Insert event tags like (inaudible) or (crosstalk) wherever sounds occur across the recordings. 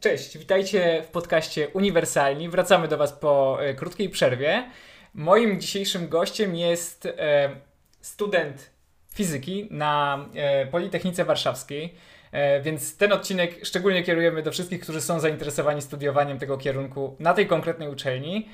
Cześć, witajcie w podcaście Uniwersalni. Wracamy do Was po e, krótkiej przerwie. Moim dzisiejszym gościem jest e, student fizyki na e, Politechnice Warszawskiej. Więc ten odcinek szczególnie kierujemy do wszystkich, którzy są zainteresowani studiowaniem tego kierunku na tej konkretnej uczelni.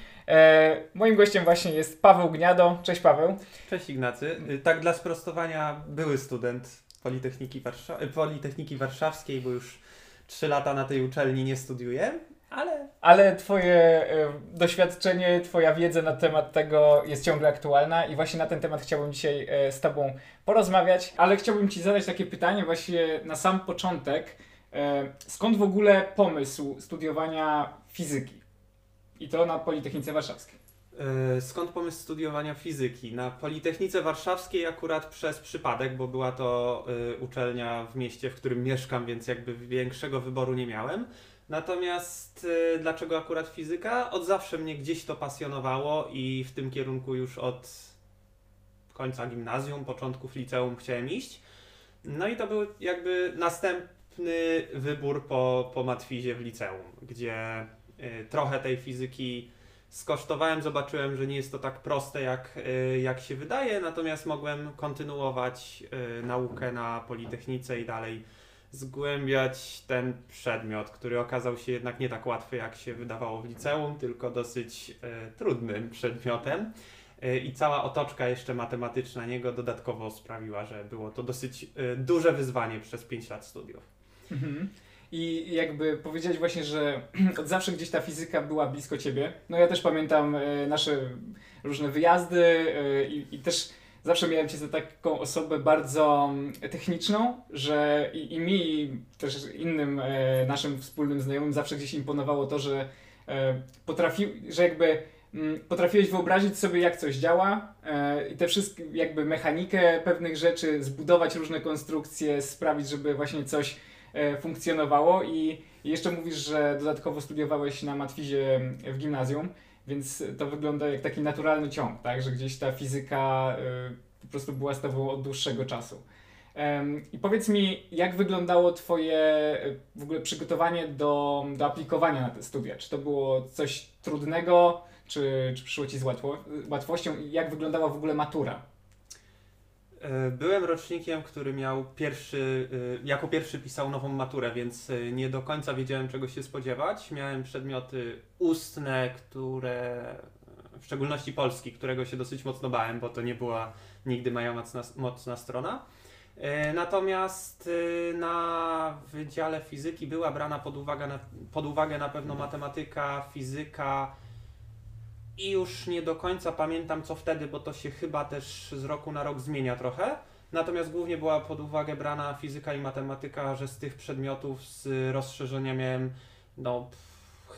Moim gościem właśnie jest Paweł Gniado. Cześć Paweł. Cześć Ignacy. Y, Tak dla sprostowania były student Politechniki, Warsza- Politechniki Warszawskiej, bo już 3 lata na tej uczelni nie studiuję, ale Ale Twoje e, doświadczenie, Twoja wiedza na temat tego jest ciągle aktualna i właśnie na ten temat chciałbym dzisiaj e, z Tobą porozmawiać. Ale chciałbym Ci zadać takie pytanie właśnie na sam początek. E, skąd w ogóle pomysł studiowania fizyki? I to na Politechnice Warszawskiej. Y, skąd pomysł studiowania fizyki? Na Politechnice Warszawskiej akurat przez przypadek, bo była to y, uczelnia w mieście, w którym mieszkam, więc jakby większego wyboru nie miałem. Natomiast y, dlaczego akurat fizyka? Od zawsze mnie gdzieś to pasjonowało i w tym kierunku już od końca gimnazjum, początków liceum chciałem iść. No i to był jakby następny wybór po, po matwizie w liceum, gdzie trochę tej fizyki skosztowałem, zobaczyłem, że nie jest to tak proste jak, y, jak się wydaje, natomiast mogłem kontynuować y, naukę na Politechnice i dalej zgłębiać ten przedmiot, który okazał się jednak nie tak łatwy, jak się wydawało w liceum, tylko dosyć y, trudnym przedmiotem. I cała otoczka jeszcze matematyczna niego dodatkowo sprawiła, że było to dosyć duże wyzwanie przez 5 lat studiów. Mhm. I jakby powiedziałeś właśnie, że (clears throat) od zawsze gdzieś ta fizyka była blisko ciebie. No ja też pamiętam e, nasze różne wyjazdy e, i, i też zawsze miałem cię za taką osobę bardzo mm, techniczną, że i, i mi, i też innym e, naszym wspólnym znajomym zawsze gdzieś imponowało to, że e, potrafi, że jakby mm, potrafiłeś wyobrazić sobie, jak coś działa i te wszystkie, jakby mechanikę pewnych rzeczy, zbudować różne konstrukcje, sprawić, żeby właśnie coś funkcjonowało i jeszcze mówisz, że dodatkowo studiowałeś na matwizie w gimnazjum, więc to wygląda jak taki naturalny ciąg, tak? Że gdzieś ta fizyka y, po prostu była z tobą od dłuższego czasu. I powiedz mi, jak wyglądało twoje y, w ogóle przygotowanie do, do aplikowania na te studia? Czy to było coś trudnego, czy, czy przyszło ci z łatwo, łatwością? Jak wyglądała w ogóle matura? E, Byłem rocznikiem, który miał pierwszy, e, jako pierwszy pisał nową maturę, więc e, nie do końca wiedziałem czego się spodziewać. Miałem przedmioty ustne, które, w szczególności polski, którego się dosyć mocno bałem, bo to nie była nigdy moja mocna, mocna strona. Natomiast na Wydziale Fizyki była brana pod uwagę, na, pod uwagę na pewno matematyka, fizyka, i już nie do końca pamiętam co wtedy, bo to się chyba też z roku na rok zmienia trochę. Natomiast głównie była pod uwagę brana fizyka i matematyka, że z tych przedmiotów z rozszerzenia miałem no,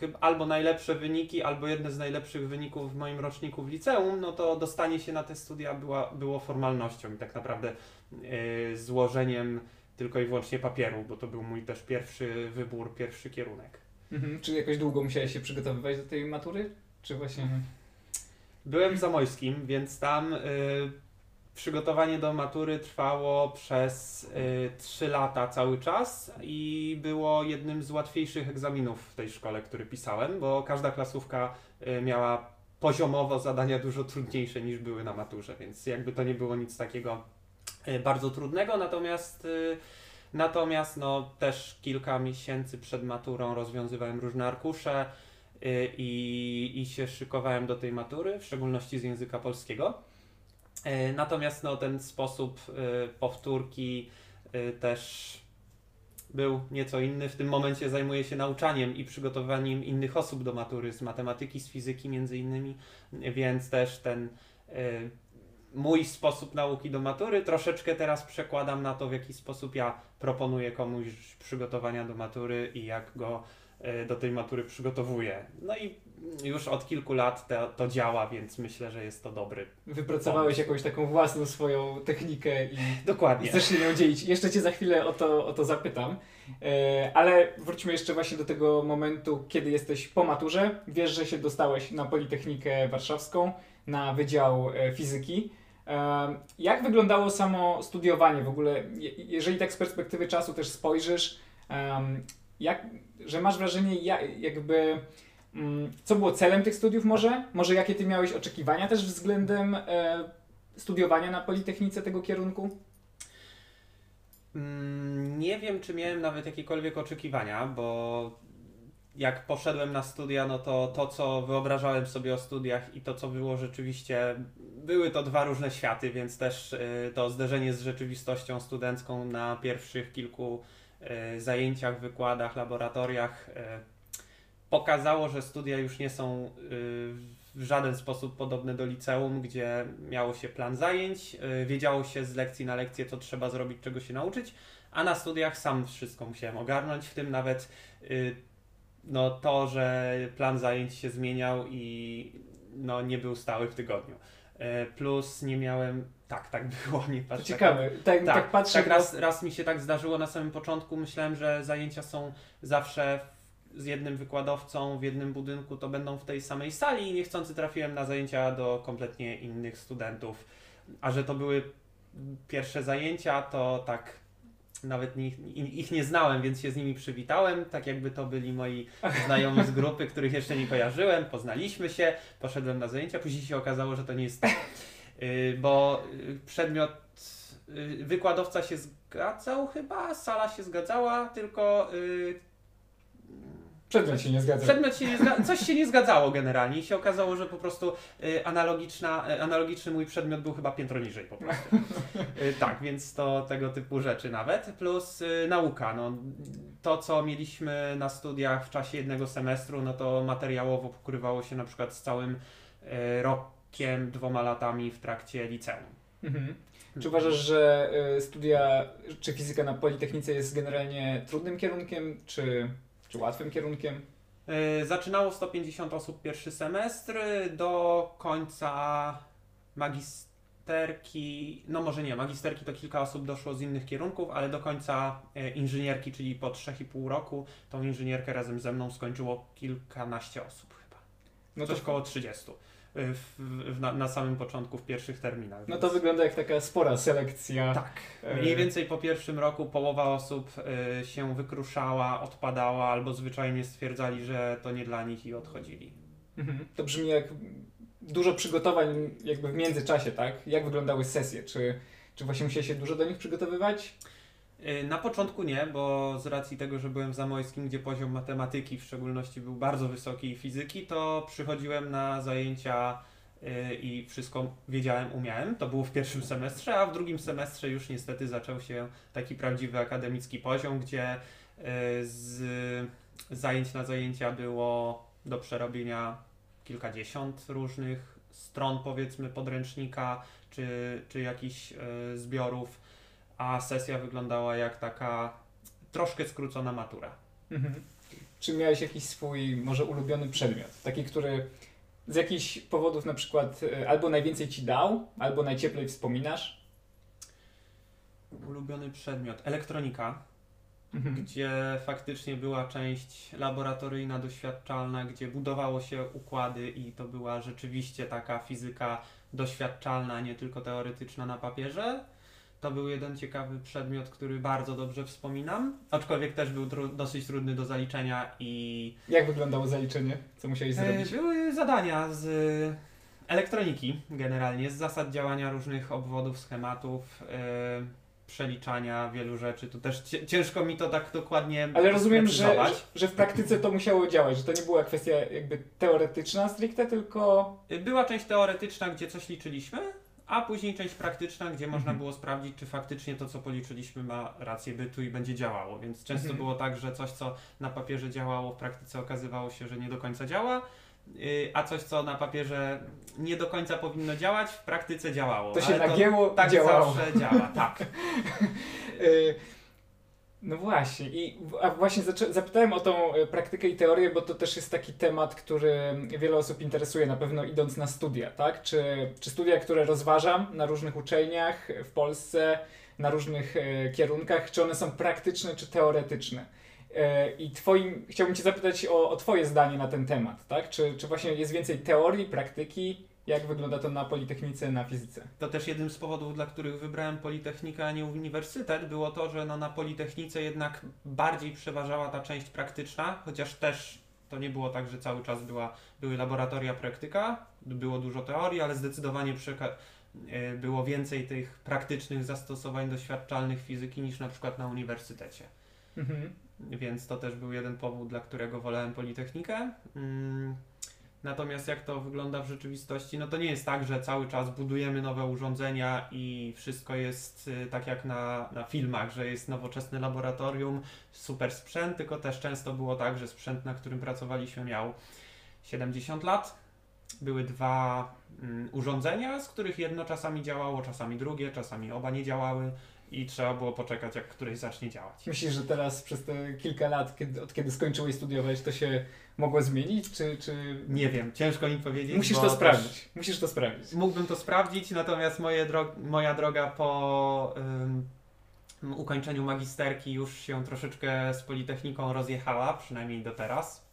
chyba albo najlepsze wyniki, albo jedne z najlepszych wyników w moim roczniku w liceum, no to dostanie się na te studia była, było formalnością i tak naprawdę yy, złożeniem tylko i wyłącznie papieru, bo to był mój też pierwszy wybór, pierwszy kierunek. Mhm. Czy jakoś długo musiałeś się przygotowywać do tej matury? Czy właśnie... Byłem w Zamojskim, więc tam y, przygotowanie do matury trwało przez y, 3 lata cały czas i było jednym z łatwiejszych egzaminów w tej szkole, który pisałem, bo każda klasówka y, miała poziomowo zadania dużo trudniejsze niż były na maturze, więc jakby to nie było nic takiego y, bardzo trudnego, natomiast y, Natomiast no, też kilka miesięcy przed maturą rozwiązywałem różne arkusze, i, i się szykowałem do tej matury, w szczególności z języka polskiego. Y, Natomiast no, ten sposób y, powtórki y, też był nieco inny. W tym momencie zajmuję się nauczaniem i przygotowaniem innych osób do matury z matematyki, z fizyki między innymi, więc też ten y, mój sposób nauki do matury troszeczkę teraz przekładam na to, w jaki sposób ja proponuję komuś przygotowania do matury i jak go do tej matury przygotowuję. No i już od kilku lat to, to działa, więc myślę, że jest to dobry. Wypracowałeś jakąś taką własną swoją technikę i, Dokładnie. chcesz się nią dzielić. Jeszcze Cię za chwilę o to, o to zapytam. E, ale wróćmy jeszcze właśnie do tego momentu, kiedy jesteś po maturze. Wiesz, że się dostałeś na Politechnikę Warszawską, na Wydział e, Fizyki. E, jak wyglądało samo studiowanie w ogóle? Je, jeżeli tak z perspektywy czasu też spojrzysz, jak, że masz wrażenie, jak, jakby mm, co było celem tych studiów może? Może jakie ty miałeś oczekiwania też względem e, studiowania na Politechnice tego kierunku? Mm, Nie wiem, czy miałem nawet jakiekolwiek oczekiwania, bo jak poszedłem na studia, no to to, co wyobrażałem sobie o studiach i to, co było rzeczywiście, były to dwa różne światy, więc też y, to zderzenie z rzeczywistością studencką na pierwszych kilku zajęciach, wykładach, laboratoriach y, pokazało, że studia już nie są y, w żaden sposób podobne do liceum, gdzie miało się plan zajęć, wiedziało się z lekcji na lekcję, co trzeba zrobić, czego się nauczyć, a na studiach sam wszystko musiałem ogarnąć, w tym nawet no, to, że plan zajęć się zmieniał i no, nie był stały w tygodniu. Y, Plus nie miałem, tak, tak było, nie patrz. ciekawe. Tak, tak, patrzę. Tak, bo- raz, raz mi się tak zdarzyło na samym początku. Myślałem, że zajęcia są zawsze z jednym wykładowcą w jednym budynku, to będą w tej samej sali i niechcący trafiłem na zajęcia do kompletnie innych studentów. A że to były pierwsze zajęcia, to tak nawet nie, ich nie znałem, więc się z nimi przywitałem, tak jakby to byli moi (laughs) znajomi z grupy, których jeszcze nie kojarzyłem, poznaliśmy się, poszedłem na zajęcia, później się okazało, że to nie jest tak. Y, bo y, przedmiot, y, wykładowca się zgadzał chyba, sala się zgadzała, tylko Przedmiot się nie zgadza. przedmiot się nie zga- coś się nie zgadzało generalnie i się okazało, że po prostu y, analogiczna, y, analogiczny mój przedmiot był chyba piętro niżej po prostu. Y, tak, więc to tego typu rzeczy nawet, plus nauka, no to co mieliśmy na studiach w czasie jednego semestru, no to materiałowo pokrywało się na przykład z całym rokiem, dwoma latami w trakcie liceum. Mhm. Czy uważasz, że studia, czy fizyka na Politechnice jest generalnie trudnym kierunkiem, czy, czy łatwym kierunkiem? Y, Zaczynało 150 osób pierwszy semestr, do końca magisterki, no może nie, magisterki to kilka osób doszło z innych kierunków, ale do końca y, inżynierki, czyli po 3,5 roku, tą inżynierkę razem ze mną skończyło kilkanaście osób chyba. No Coś to, koło 30 y, w, w, na, na samym początku, w pierwszych terminach. no więc- to wygląda jak taka spora selekcja. Tak. E, Mniej więcej po pierwszym roku połowa osób y, się wykruszała, odpadała albo zwyczajnie stwierdzali, że to nie dla nich i odchodzili. Mhm. To brzmi jak dużo przygotowań jakby w międzyczasie, tak? Jak wyglądały sesje? Czy, czy właśnie musiałeś się dużo do nich przygotowywać? Y, Na początku nie, bo z racji tego, że byłem w Zamojskim, gdzie poziom matematyki w szczególności był bardzo wysoki i fizyki, to przychodziłem na zajęcia y, i wszystko wiedziałem, umiałem. To było w pierwszym semestrze, a w drugim semestrze już niestety zaczął się taki prawdziwy akademicki poziom, gdzie y, z zajęć na zajęcia było do przerobienia kilkadziesiąt różnych stron, powiedzmy, podręcznika czy, czy jakichś zbiorów a sesja wyglądała jak taka troszkę skrócona matura. Mhm. Czy miałeś jakiś swój może ulubiony przedmiot? Taki, który z jakichś powodów na przykład y, albo najwięcej ci dał, albo najcieplej wspominasz? Ulubiony przedmiot elektronika, Mhm. gdzie faktycznie była część laboratoryjna, doświadczalna, gdzie budowało się układy i to była rzeczywiście taka fizyka doświadczalna, nie tylko teoretyczna na papierze. To był jeden ciekawy przedmiot, który bardzo dobrze wspominam, aczkolwiek też był tru- dosyć trudny do zaliczenia i Jak wyglądało zaliczenie? Co musiałeś E, zrobić? Były zadania z elektroniki generalnie, z zasad działania różnych obwodów, schematów, e, przeliczania wielu rzeczy. Tu też ciężko mi to tak dokładnie Ale rozumiem, że, że w praktyce to musiało działać, że to nie była kwestia jakby teoretyczna stricte, tylko... Była część teoretyczna, gdzie coś liczyliśmy, a później część praktyczna, gdzie można Mhm. było sprawdzić, czy faktycznie to, co policzyliśmy, ma rację bytu i będzie działało. Więc często Mhm. było tak, że coś, co na papierze działało, w praktyce okazywało się, że nie do końca działa. yy, A coś, co na papierze nie do końca powinno działać, w praktyce działało. To się nagięło, tak działało. zawsze działa, tak. (laughs) (laughs) No właśnie, i a właśnie zapytałem o tą y, praktykę i teorię, bo to też jest taki temat, który wiele osób interesuje, na pewno idąc na studia, tak? Czy, czy studia, które rozważam na różnych uczelniach w Polsce, na różnych e, kierunkach, czy one są praktyczne czy teoretyczne? E, I twoim, chciałbym Cię zapytać o, o Twoje zdanie na ten temat, tak? Czy, czy właśnie jest więcej teorii, praktyki? Jak wygląda to na Politechnice, na fizyce? To też jednym z powodów, dla których wybrałem Politechnikę, a nie uniwersytet, było to, że no na Politechnice jednak bardziej przeważała ta część praktyczna, chociaż też to nie było tak, że cały czas była, były laboratoria praktyka, było dużo teorii, ale zdecydowanie y, było więcej tych praktycznych zastosowań doświadczalnych fizyki niż na przykład na uniwersytecie. Mhm. Więc to też był jeden powód, dla którego wolałem Politechnikę. Mm, Natomiast jak to wygląda w rzeczywistości, no to nie jest tak, że cały czas budujemy nowe urządzenia i wszystko jest y, tak jak na, na filmach, że jest nowoczesne laboratorium, super sprzęt, tylko też często było tak, że sprzęt, na którym pracowaliśmy miał 70 lat. Były dwa mm, urządzenia, z których jedno czasami działało, czasami drugie, czasami oba nie działały i trzeba było poczekać, jak któreś zacznie działać. Myślisz, że teraz przez te kilka lat, kiedy, od kiedy skończyłeś studiować, to się mogło zmienić, czy... czy... Nie wiem, ciężko mi powiedzieć. Musisz to sprawdzić. Musisz to sprawdzić. Mógłbym to sprawdzić, natomiast moje dro- moja droga po ym, ukończeniu magisterki już się troszeczkę z Politechniką rozjechała, przynajmniej do teraz,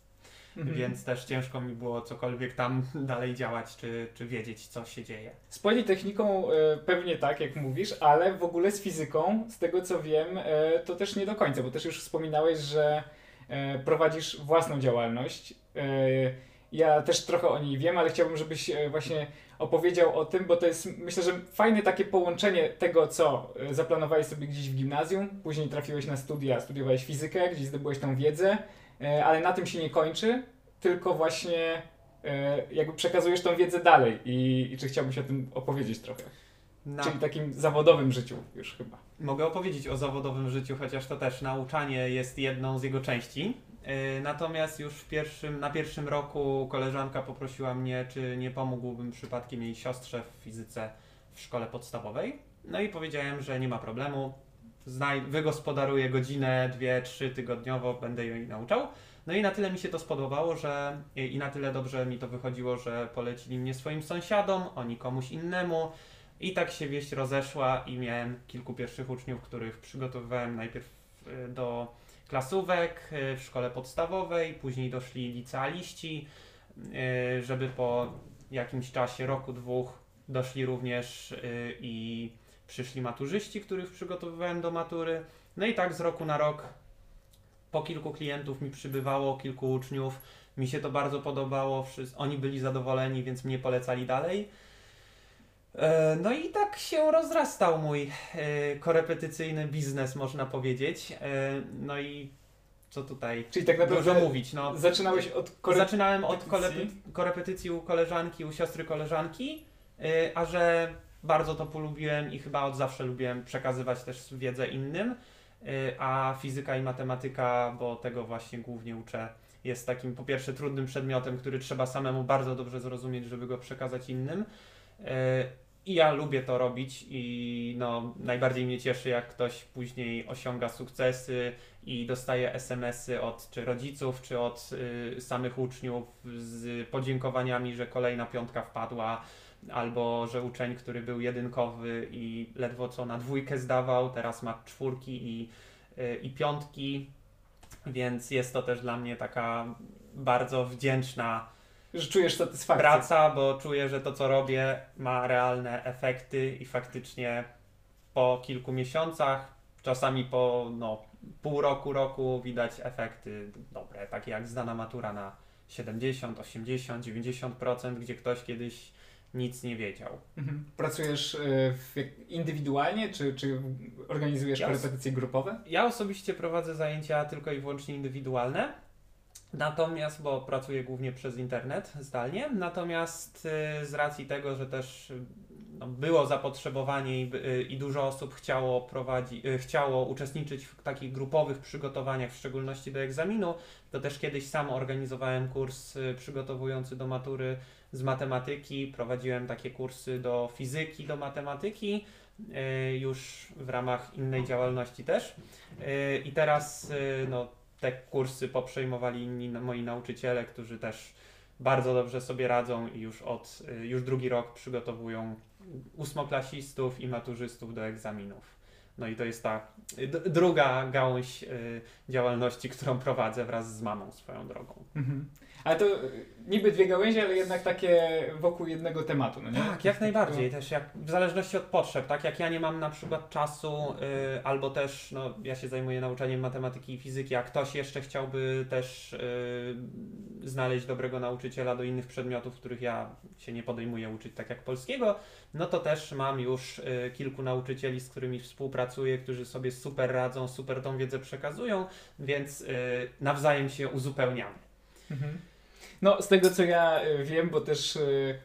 Mhm. więc też ciężko mi było cokolwiek tam (laughs) dalej działać, czy, czy wiedzieć, co się dzieje. Z Politechniką e, pewnie tak, jak mówisz, ale w ogóle z fizyką, z tego co wiem, e, to też nie do końca, bo też już wspominałeś, że e, prowadzisz własną działalność. Ja też trochę o niej wiem, ale chciałbym, żebyś właśnie opowiedział o tym, bo to jest myślę, że fajne takie połączenie tego, co zaplanowałeś sobie gdzieś w gimnazjum, później trafiłeś na studia, studiowałeś fizykę, gdzieś zdobyłeś tą wiedzę, ale na tym się nie kończy, tylko właśnie e, jakby przekazujesz tą wiedzę dalej i, i czy chciałbyś o tym opowiedzieć trochę? Na, Czyli takim zawodowym życiu już chyba. Mogę opowiedzieć o zawodowym życiu, chociaż to też nauczanie jest jedną z jego części. Yy, Natomiast już pierwszym, na pierwszym roku koleżanka poprosiła mnie, czy nie pomógłbym przypadkiem jej siostrze w fizyce w szkole podstawowej. No i powiedziałem, że nie ma problemu. Znaj- wygospodaruję godzinę, dwie, trzy tygodniowo, będę jej nauczał. No i na tyle mi się to spodobało, że i na tyle dobrze mi to wychodziło, że polecili mnie swoim sąsiadom, oni komuś innemu. I tak się wieść rozeszła i miałem kilku pierwszych uczniów, których przygotowywałem najpierw y, do klasówek y, w szkole podstawowej, później doszli licealiści, y, żeby po jakimś czasie, roku, dwóch, doszli również i przyszli maturzyści, których przygotowywałem do matury. No i tak z roku na rok po kilku klientów mi przybywało, kilku uczniów. Mi się to bardzo podobało, wszyscy, oni byli zadowoleni, więc mnie polecali dalej. E, No i tak się rozrastał mój e, korepetycyjny biznes, można powiedzieć. E, No i co tutaj Czyli tak dużo naprawdę mówić. No, zaczynałeś od kore... Zaczynałem od korepetycji? u koleżanki, u siostry koleżanki, a że bardzo to polubiłem i chyba od zawsze lubiłem przekazywać też wiedzę innym, y, a fizyka i matematyka, bo tego właśnie głównie uczę, jest takim po pierwsze trudnym przedmiotem, który trzeba samemu bardzo dobrze zrozumieć, żeby go przekazać innym. Y, I ja lubię to robić i no, najbardziej mnie cieszy, jak ktoś później osiąga sukcesy, i dostaje SMS-y od czy rodziców, czy od y, samych uczniów z podziękowaniami, że kolejna piątka wpadła, albo że uczeń, który był jedynkowy i ledwo co na dwójkę zdawał, teraz ma czwórki i, y, i piątki, więc jest to też dla mnie taka bardzo wdzięczna Że czujesz satysfakcję. praca, bo czuję, że to co robię ma realne efekty i faktycznie po kilku miesiącach, czasami po no, pół roku, roku widać efekty dobre, takie jak zdana matura na 70, 80, 90%, gdzie ktoś kiedyś nic nie wiedział. Mhm. Pracujesz w, jak- indywidualnie, czy, czy organizujesz Ja- grupowe? Ja osobiście prowadzę zajęcia tylko i wyłącznie indywidualne. Natomiast, bo pracuję głównie przez internet zdalnie, natomiast y, z racji tego, że też no, było zapotrzebowanie i, y, i dużo osób chciało, prowadzi, y, chciało uczestniczyć w takich grupowych przygotowaniach, w szczególności do egzaminu, to też kiedyś sam organizowałem kurs przygotowujący do matury z matematyki, prowadziłem takie kursy do fizyki, do matematyki, y, już w ramach innej działalności też. Y, I teraz y, no, te kursy poprzejmowali inni moi nauczyciele, którzy też bardzo dobrze sobie radzą i już od już drugi rok przygotowują ósmoklasistów i maturzystów do egzaminów. No i to jest ta druga gałąź działalności, którą prowadzę wraz z mamą swoją drogą. Mhm. Ale to y, niby dwie gałęzie, ale jednak takie wokół jednego tematu, no nie? Tak, jak najbardziej. Też jak, w zależności od potrzeb, tak? Jak ja nie mam na przykład czasu, y, albo też, no, ja się zajmuję nauczaniem matematyki i fizyki, a ktoś jeszcze chciałby też y, znaleźć dobrego nauczyciela do innych przedmiotów, których ja się nie podejmuję uczyć, tak jak polskiego, no to też mam już y, kilku nauczycieli, z którymi współpracuję, którzy sobie super radzą, super tą wiedzę przekazują, więc y, nawzajem się uzupełniamy. Mhm. No, z tego co ja y, wiem, bo też y,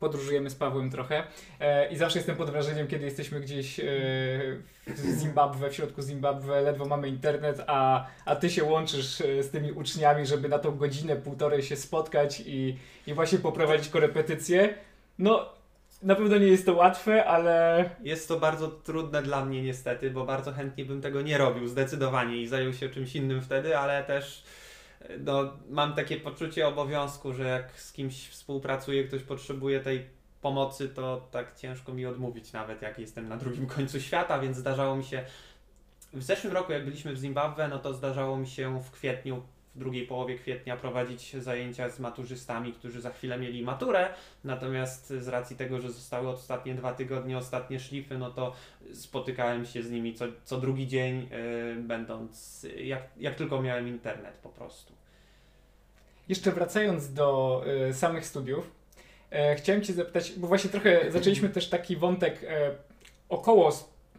podróżujemy z Pawłem trochę e, i zawsze jestem pod wrażeniem, kiedy jesteśmy gdzieś e, w Zimbabwe, w środku Zimbabwe, ledwo mamy internet, a, a ty się łączysz e, z tymi uczniami, żeby na tą godzinę, półtorej się spotkać i, i właśnie poprowadzić korepetycje. No, na pewno nie jest to łatwe, ale Jest to bardzo trudne dla mnie niestety, bo bardzo chętnie bym tego nie robił zdecydowanie i zajął się czymś innym wtedy, ale też e, no, mam takie poczucie obowiązku, że jak z kimś współpracuję, ktoś potrzebuje tej pomocy, to tak ciężko mi odmówić nawet jak jestem na drugim (laughs) końcu świata, więc zdarzało mi się w zeszłym roku jak byliśmy w Zimbabwe, no to zdarzało mi się w kwietniu w drugiej połowie kwietnia prowadzić zajęcia z maturzystami, którzy za chwilę mieli maturę, natomiast z racji tego, że zostały ostatnie dwa tygodnie, ostatnie szlify, no to spotykałem się z nimi co, co drugi dzień, yy, będąc, jak, jak tylko miałem internet po prostu. Jeszcze wracając do e, samych studiów, e, chciałem Cię zapytać, bo właśnie trochę (clears throat) zaczęliśmy też taki wątek e, około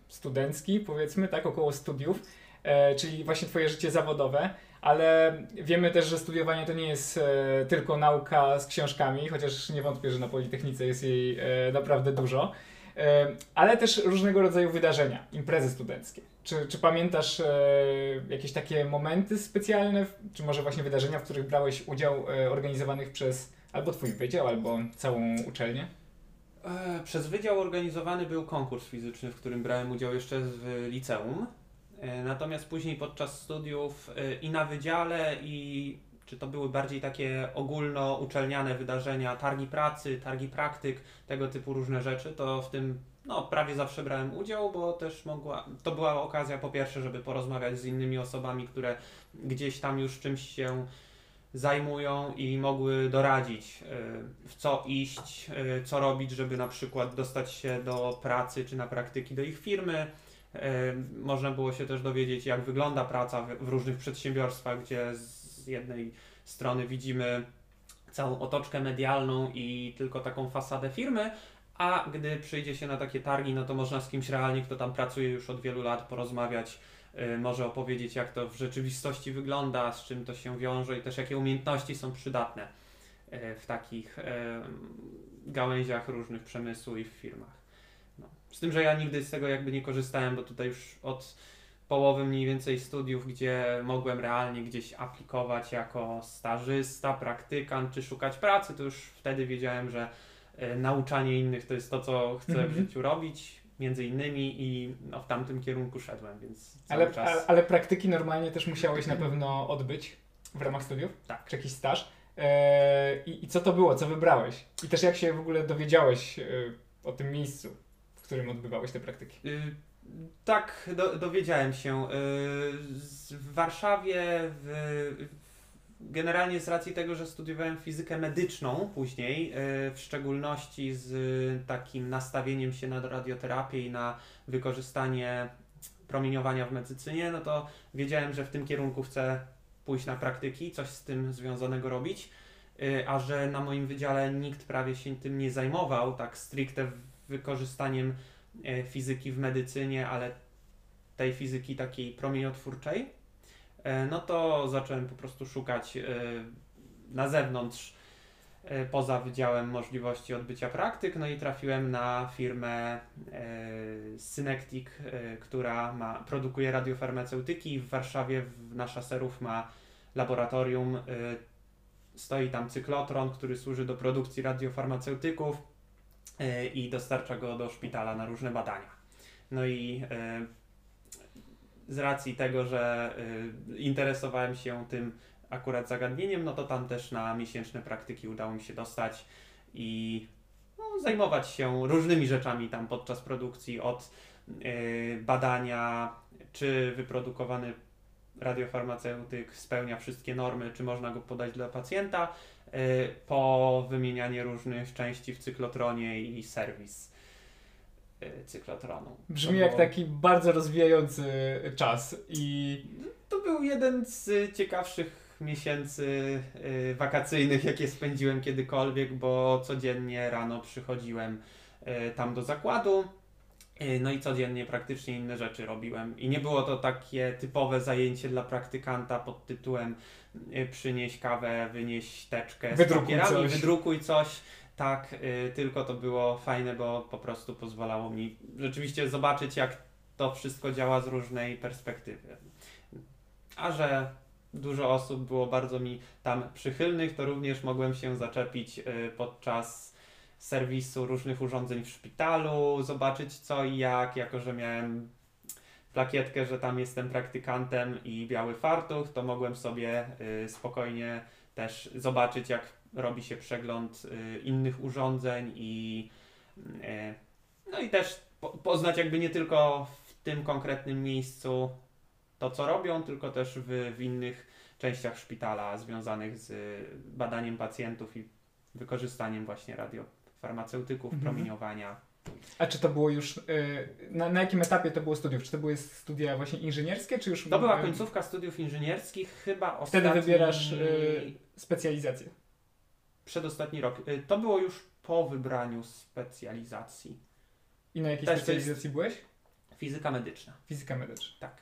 studencki, powiedzmy, tak, około studiów, e, czyli właśnie Twoje życie zawodowe, ale wiemy też, że studiowanie to nie jest e, tylko nauka z książkami, chociaż nie wątpię, że na Politechnice jest jej e, naprawdę dużo. E, ale też różnego rodzaju wydarzenia, imprezy studenckie. Czy, czy pamiętasz e, jakieś takie momenty specjalne, czy może właśnie wydarzenia, w których brałeś udział, e, organizowanych przez albo Twój wydział, albo całą uczelnię? E, Przez wydział organizowany był konkurs fizyczny, w którym brałem udział jeszcze w liceum. E, Natomiast później podczas studiów e, i na wydziale, i czy to były bardziej takie ogólnouczelniane wydarzenia, targi pracy, targi praktyk, tego typu różne rzeczy, to w tym no, prawie zawsze brałem udział, bo też mogła, to była okazja po pierwsze, żeby porozmawiać z innymi osobami, które gdzieś tam już czymś się zajmują i mogły doradzić, y, w co iść, co robić, żeby na przykład dostać się do pracy czy na praktyki do ich firmy. Można było się też dowiedzieć, jak wygląda praca w, różnych przedsiębiorstwach, gdzie z jednej strony widzimy całą otoczkę medialną i tylko taką fasadę firmy, a gdy przyjdzie się na takie targi, no to można z kimś realnie, kto tam pracuje już od wielu lat, porozmawiać, y, może opowiedzieć, jak to w rzeczywistości wygląda, z czym to się wiąże i też jakie umiejętności są przydatne y, w takich gałęziach różnych przemysłu i w firmach. Z tym, że ja nigdy z tego jakby nie korzystałem, bo tutaj już od połowy mniej więcej studiów, gdzie mogłem realnie gdzieś aplikować jako stażysta, praktykant czy szukać pracy, to już wtedy wiedziałem, że y, nauczanie innych to jest to, co chcę w Mhm. życiu robić, między innymi i no, w tamtym kierunku szedłem, więc cały Ale, czas... ale, ale praktyki normalnie też musiałeś na pewno odbyć w ramach studiów? Tak. Czy jakiś staż? E, i, I co to było? Co wybrałeś? I też jak się w ogóle dowiedziałeś e, o tym miejscu, którym odbywałeś te praktyki? Y, Tak, do, dowiedziałem się. Y, W Warszawie, w, generalnie z racji tego, że studiowałem fizykę medyczną później, y, w szczególności z takim nastawieniem się na radioterapię i na wykorzystanie promieniowania w medycynie, no to wiedziałem, że w tym kierunku chcę pójść na praktyki, coś z tym związanego robić. A że na moim wydziale nikt prawie się tym nie zajmował, tak stricte wykorzystaniem e, fizyki w medycynie, ale tej fizyki takiej promieniotwórczej, e, no to zacząłem po prostu szukać e, na zewnątrz, poza wydziałem możliwości odbycia praktyk, no i trafiłem na firmę Synectic, która ma, produkuje radiofarmaceutyki. W Warszawie w nasza serów ma laboratorium, stoi tam cyklotron, który służy do produkcji radiofarmaceutyków i dostarcza go do szpitala na różne badania. No i e, z racji tego, że e, interesowałem się tym akurat zagadnieniem, no to tam też na miesięczne praktyki udało mi się dostać i no, zajmować się różnymi rzeczami tam podczas produkcji, od e, badania, czy wyprodukowany radiofarmaceutyk spełnia wszystkie normy, czy można go podać dla pacjenta, po wymienianie różnych części w cyklotronie i serwis y, cyklotronu. Brzmi To jak było- taki bardzo rozwijający czas i To był jeden z ciekawszych miesięcy y, wakacyjnych, jakie spędziłem kiedykolwiek, bo codziennie rano przychodziłem y, tam do zakładu. Y, No i codziennie praktycznie inne rzeczy robiłem. I nie było to takie typowe zajęcie dla praktykanta pod tytułem y, przynieś kawę, wynieś teczkę z Wydrukuj papierami, coś. wydrukuj coś. Tak, y, tylko to było fajne, bo po prostu pozwalało mi rzeczywiście zobaczyć, jak to wszystko działa z różnej perspektywy. A że dużo osób było bardzo mi tam przychylnych, to również mogłem się zaczepić podczas serwisu różnych urządzeń w szpitalu, zobaczyć co i jak, jako że miałem plakietkę, że tam jestem praktykantem i biały fartuch, to mogłem sobie y, spokojnie też zobaczyć, jak robi się przegląd y, innych urządzeń i y, no i też po, poznać jakby nie tylko w tym konkretnym miejscu to, co robią, tylko też w, w innych częściach szpitala związanych z badaniem pacjentów i wykorzystaniem właśnie radiofarmaceutyków, Mhm. promieniowania. A czy to było już, y, na, na jakim etapie to było studiów? Czy to były studia właśnie inżynierskie, czy już... To była końcówka studiów inżynieckich, chyba Wtedy ostatni, wybierasz, y, Specjalizację. przedostatni rok. Y, To było już po wybraniu specjalizacji. I na jakiej Też specjalizacji byłeś? Fizyka medyczna. Fizyka medyczna. Tak.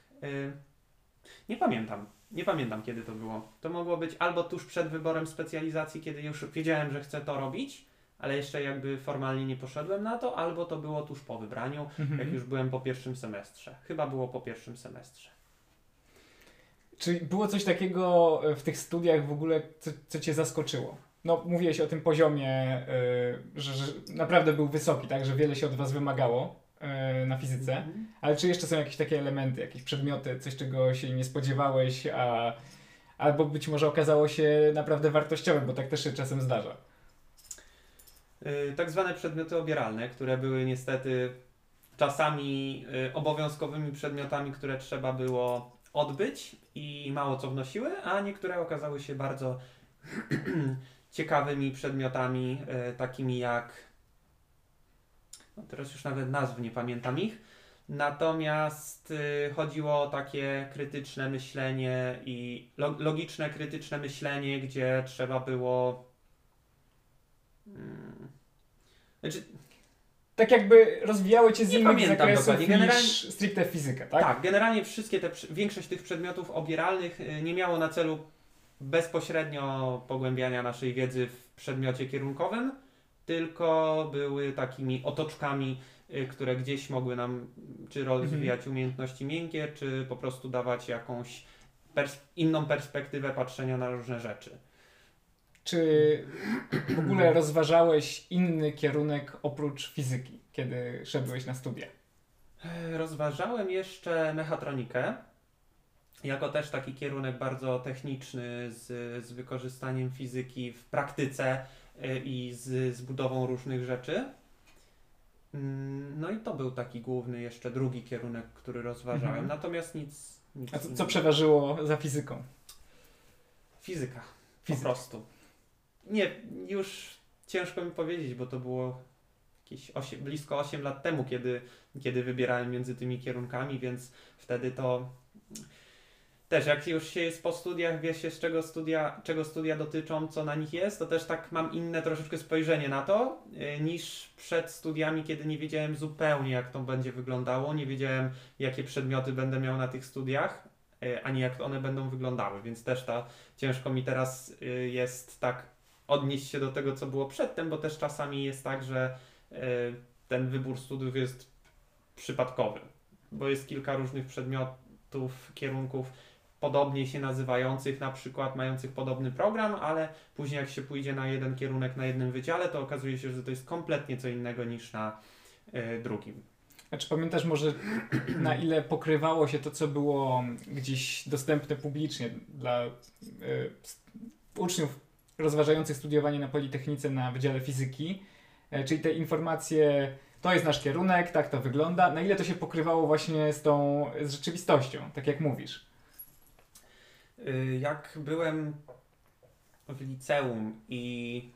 Nie pamiętam. Nie pamiętam, kiedy to było. To mogło być albo tuż przed wyborem specjalizacji, kiedy już wiedziałem, że chcę to robić, ale jeszcze jakby formalnie nie poszedłem na to, albo to było tuż po wybraniu, Mhm. jak już byłem po pierwszym semestrze. Chyba było po pierwszym semestrze. Czy było coś takiego e, w tych studiach w ogóle, co, co cię zaskoczyło? No, mówiłeś o tym poziomie, y, że, że naprawdę był wysoki, tak? Że wiele się od was wymagało y, na fizyce. Mhm. Ale czy jeszcze są jakieś takie elementy, jakieś przedmioty, coś czego się nie spodziewałeś, a, albo być może okazało się naprawdę wartościowym, bo tak też się czasem zdarza. Y, Tak zwane przedmioty obieralne, które były niestety czasami y, obowiązkowymi przedmiotami, które trzeba było odbyć i mało co wnosiły, a niektóre okazały się bardzo (clears throat) ciekawymi przedmiotami, y, takimi jak. No teraz już nawet nazw nie pamiętam ich. Natomiast chodziło o takie krytyczne myślenie i lo- logiczne, krytyczne myślenie, gdzie trzeba było. Mm, znaczy, Tak jakby rozwijały cię z Nie innych zakresów dokładnie. niż Generalnie- stricte fizyka, tak? Tak, generalnie wszystkie te, większość tych przedmiotów obieralnych y, nie miało na celu bezpośrednio pogłębiania naszej wiedzy w przedmiocie kierunkowym, tylko były takimi otoczkami, y, które gdzieś mogły nam czy rozwijać umiejętności miękkie, czy po prostu dawać jakąś pers- inną perspektywę patrzenia na różne rzeczy. Czy w ogóle rozważałeś inny kierunek oprócz fizyki, kiedy szedłeś na studia? Rozważałem jeszcze mechatronikę, jako też taki kierunek bardzo techniczny z, z wykorzystaniem fizyki w praktyce y, i z, z budową różnych rzeczy. Mm, No i to był taki główny jeszcze drugi kierunek, który rozważałem. Mhm. Natomiast nic. nic A co, co przeważyło za fizyką? Fizyka. Po Fizyka. prostu. Nie, już ciężko mi powiedzieć, bo to było jakieś osiem, blisko 8 lat temu, kiedy, kiedy wybierałem między tymi kierunkami, więc wtedy to też jak już się jest po studiach, wie się z czego studia, czego studia dotyczą, co na nich jest, to też tak mam inne troszeczkę spojrzenie na to, y, niż przed studiami, kiedy nie wiedziałem zupełnie jak to będzie wyglądało, nie wiedziałem jakie przedmioty będę miał na tych studiach, y, ani jak one będą wyglądały, więc też ta ciężko mi teraz y, jest tak odnieść się do tego, co było przedtem, bo też czasami jest tak, że y, ten wybór studiów jest przypadkowy, bo jest kilka różnych przedmiotów, kierunków podobnie się nazywających, na przykład mających podobny program, ale później jak się pójdzie na jeden kierunek na jednym wydziale, to okazuje się, że to jest kompletnie co innego niż na y, drugim. A czy pamiętasz może (clears throat) na ile pokrywało się to, co było gdzieś dostępne publicznie dla y, uczniów rozważających studiowanie na Politechnice na Wydziale Fizyki? E, czyli te informacje, to jest nasz kierunek, tak to wygląda. Na ile to się pokrywało właśnie z tą z rzeczywistością, tak jak mówisz? Y, Jak byłem w liceum i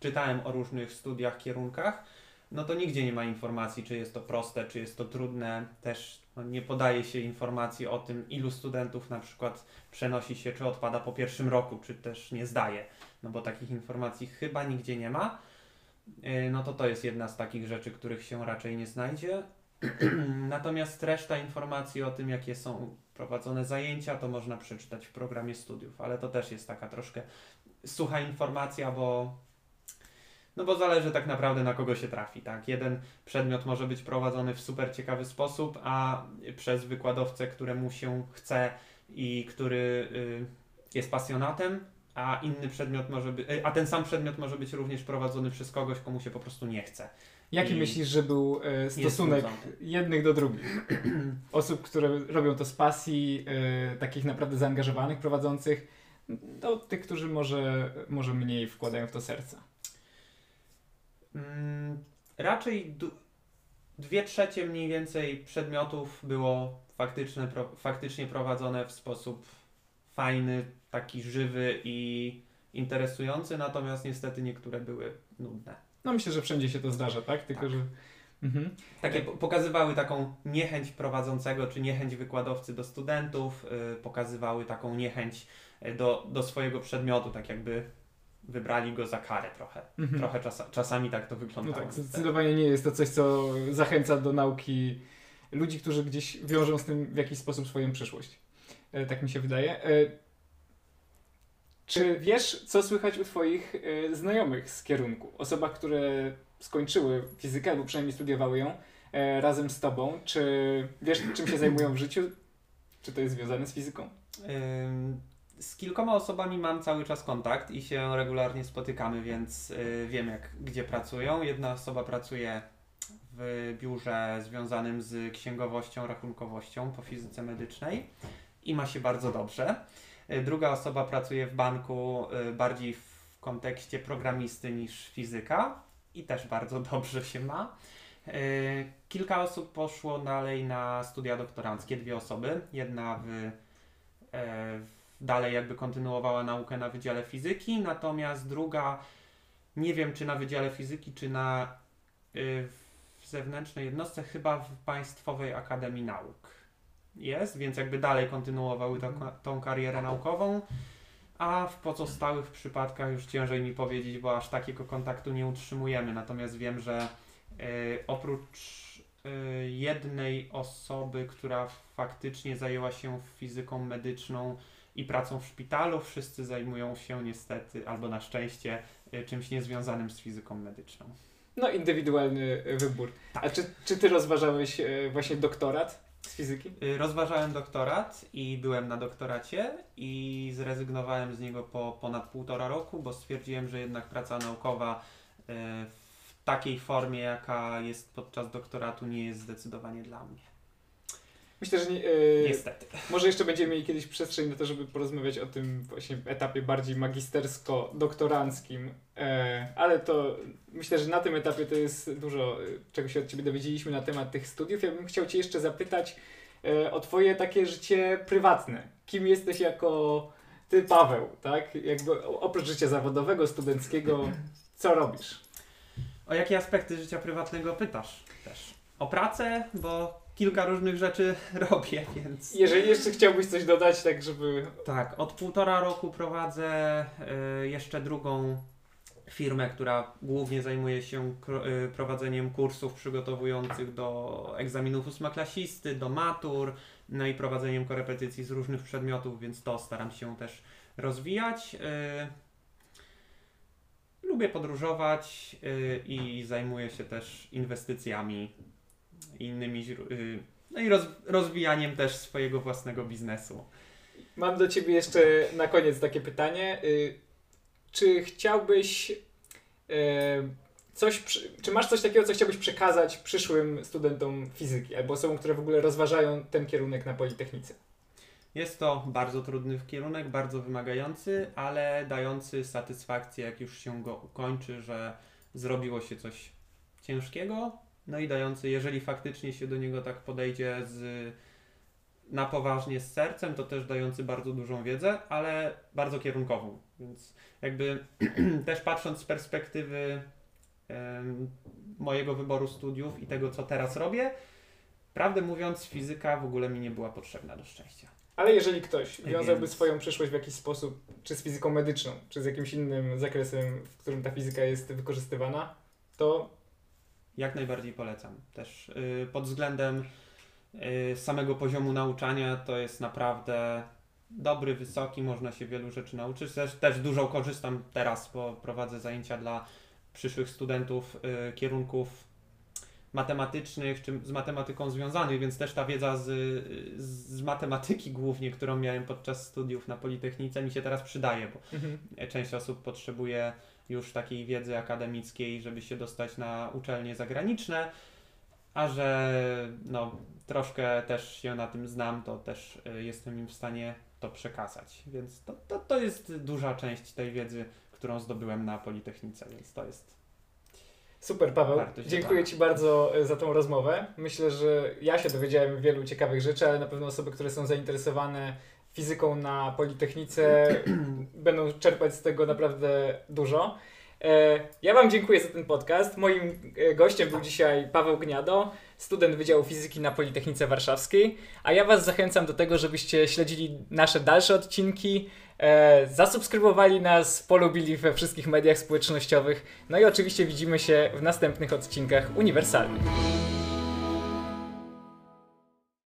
czytałem o różnych studiach, kierunkach, no to nigdzie nie ma informacji, czy jest to proste, czy jest to trudne. Też nie podaje się informacji o tym, ilu studentów na przykład przenosi się, czy odpada po pierwszym roku, czy też nie zdaje. No bo takich informacji chyba nigdzie nie ma. Y, No to to jest jedna z takich rzeczy, których się raczej nie znajdzie. (clears throat) Natomiast reszta informacji o tym, jakie są prowadzone zajęcia, to można przeczytać w programie studiów, ale to też jest taka troszkę sucha informacja, bo no bo zależy tak naprawdę na kogo się trafi, tak? Jeden przedmiot może być prowadzony w super ciekawy sposób, a przez wykładowcę, któremu się chce i który y, jest pasjonatem, a inny przedmiot może być, y, a ten sam przedmiot może być również prowadzony przez kogoś, komu się po prostu nie chce. Jaki I myślisz, że był e, stosunek jednych do drugich? (clears throat) Osób, które robią to z pasji, e, takich naprawdę zaangażowanych prowadzących, do tych, którzy może, może mniej wkładają w to serca. Mm, raczej dwie trzecie mniej więcej przedmiotów było faktyczne, pro, faktycznie prowadzone w sposób fajny, taki żywy i interesujący, natomiast niestety niektóre były nudne. No myślę, że wszędzie się to zdarza, tak? Tylko, Tak. że... Mhm. Takie po- pokazywały taką niechęć prowadzącego, czy niechęć wykładowcy do studentów, y, pokazywały taką niechęć y, do, do swojego przedmiotu, tak jakby wybrali go za karę trochę. Mhm. Trochę czasa, czasami tak to No wyglądało. tak, niestety. zdecydowanie nie jest to coś, co zachęca do nauki ludzi, którzy gdzieś wiążą z tym w jakiś sposób swoją przyszłość. E, tak mi się wydaje. E, czy wiesz, co słychać u Twoich e, znajomych z kierunku? Osobach, które skończyły fizykę albo przynajmniej studiowały ją razem z Tobą. Czy wiesz, czym się zajmują w życiu? Czy to jest związane z fizyką? Ym, Z kilkoma osobami mam cały czas kontakt i się regularnie spotykamy, więc y, wiem jak gdzie pracują. Jedna osoba pracuje w biurze związanym z księgowością, rachunkowością po fizyce medycznej i ma się bardzo dobrze. Y, Druga osoba pracuje w banku y, bardziej w kontekście programisty niż fizyka i też bardzo (laughs) dobrze się ma. Y, Kilka osób poszło dalej na studia doktoranckie, dwie osoby. Jedna w e, dalej jakby kontynuowała naukę na Wydziale Fizyki, natomiast druga nie wiem czy na Wydziale Fizyki, czy na y, w zewnętrznej jednostce, chyba w Państwowej Akademii Nauk jest, więc jakby dalej kontynuowały tą, tą karierę naukową, a w pozostałych przypadkach już ciężej mi powiedzieć, bo aż takiego kontaktu nie utrzymujemy, natomiast wiem, że y, oprócz y, jednej osoby, która faktycznie zajęła się fizyką medyczną i pracą w szpitalu, wszyscy zajmują się niestety, albo na szczęście, y, czymś niezwiązanym z fizyką medyczną. No, indywidualny e, wybór. Tak. A czy, czy Ty rozważałeś e, właśnie doktorat z fizyki? Y, Rozważałem doktorat i byłem na doktoracie i zrezygnowałem z niego po ponad półtora roku, bo stwierdziłem, że jednak praca naukowa y, w takiej formie, jaka jest podczas doktoratu, nie jest zdecydowanie dla mnie. Myślę, że nie, e, Niestety. Może jeszcze będziemy mieli kiedyś przestrzeń na to, żeby porozmawiać o tym właśnie etapie bardziej magistersko-doktoranckim, e, ale to myślę, że na tym etapie to jest dużo, e, czego się od Ciebie dowiedzieliśmy na temat tych studiów. Ja bym chciał Cię jeszcze zapytać e, o Twoje takie życie prywatne. Kim jesteś jako Ty, Paweł, tak? Jakby oprócz życia zawodowego, studenckiego, co robisz? O jakie aspekty życia prywatnego pytasz też? O pracę, bo kilka różnych rzeczy (laughs) robię, więc... Jeżeli jeszcze chciałbyś coś dodać, tak żeby... Tak, od półtora roku prowadzę y, jeszcze drugą firmę, która głównie zajmuje się y, prowadzeniem kursów przygotowujących do egzaminów ósmoklasisty, do matur, no i prowadzeniem korepetycji z różnych przedmiotów, więc to staram się też rozwijać. Y, lubię podróżować i zajmuję się też inwestycjami, innymi źró- y, no i roz- rozwijaniem też swojego własnego biznesu. Mam do Ciebie jeszcze na koniec takie pytanie. Y, Czy chciałbyś y, coś, czy masz coś takiego, co chciałbyś przekazać przyszłym studentom fizyki albo osobom, które w ogóle rozważają ten kierunek na Politechnice? Jest to bardzo trudny kierunek, bardzo wymagający, ale dający satysfakcję, jak już się go ukończy, że zrobiło się coś ciężkiego, no i dający, jeżeli faktycznie się do niego tak podejdzie z na poważnie z sercem, to też dający bardzo dużą wiedzę, ale bardzo kierunkową. Więc jakby (clears throat) też patrząc z perspektywy em, mojego wyboru studiów i tego, co teraz robię, prawdę mówiąc, fizyka w ogóle mi nie była potrzebna do szczęścia. Ale jeżeli ktoś wiązałby Więc- swoją przyszłość w jakiś sposób, czy z fizyką medyczną, czy z jakimś innym zakresem, w którym ta fizyka jest wykorzystywana, to Jak najbardziej polecam. Też y, pod względem y, samego poziomu nauczania to jest naprawdę dobry, wysoki, można się wielu rzeczy nauczyć. Też, też dużo korzystam teraz, bo prowadzę zajęcia dla przyszłych studentów y, kierunków matematycznych, czy z matematyką związanych, więc też ta wiedza z, z matematyki głównie, którą miałem podczas studiów na Politechnice mi się teraz przydaje, bo Część osób potrzebuje już takiej wiedzy akademickiej, żeby się dostać na uczelnie zagraniczne, a że no, troszkę też się na tym znam, to też y, jestem im w stanie to przekazać. Więc to, to, to jest duża część tej wiedzy, którą zdobyłem na Politechnice, więc to jest Super, Paweł. Dziękuję. Ci bardzo e, za tą rozmowę. Myślę, że ja się dowiedziałem wielu ciekawych rzeczy, ale na pewno osoby, które są zainteresowane fizyką na Politechnice (clears throat) będą czerpać z tego naprawdę dużo. E, Ja Wam dziękuję za ten podcast. Moim e, gościem był dzisiaj Paweł Gniado, student Wydziału Fizyki na Politechnice Warszawskiej, a ja Was zachęcam do tego, żebyście śledzili nasze dalsze odcinki, e, zasubskrybowali nas, polubili we wszystkich mediach społecznościowych, no i oczywiście widzimy się w następnych odcinkach uniwersalnych.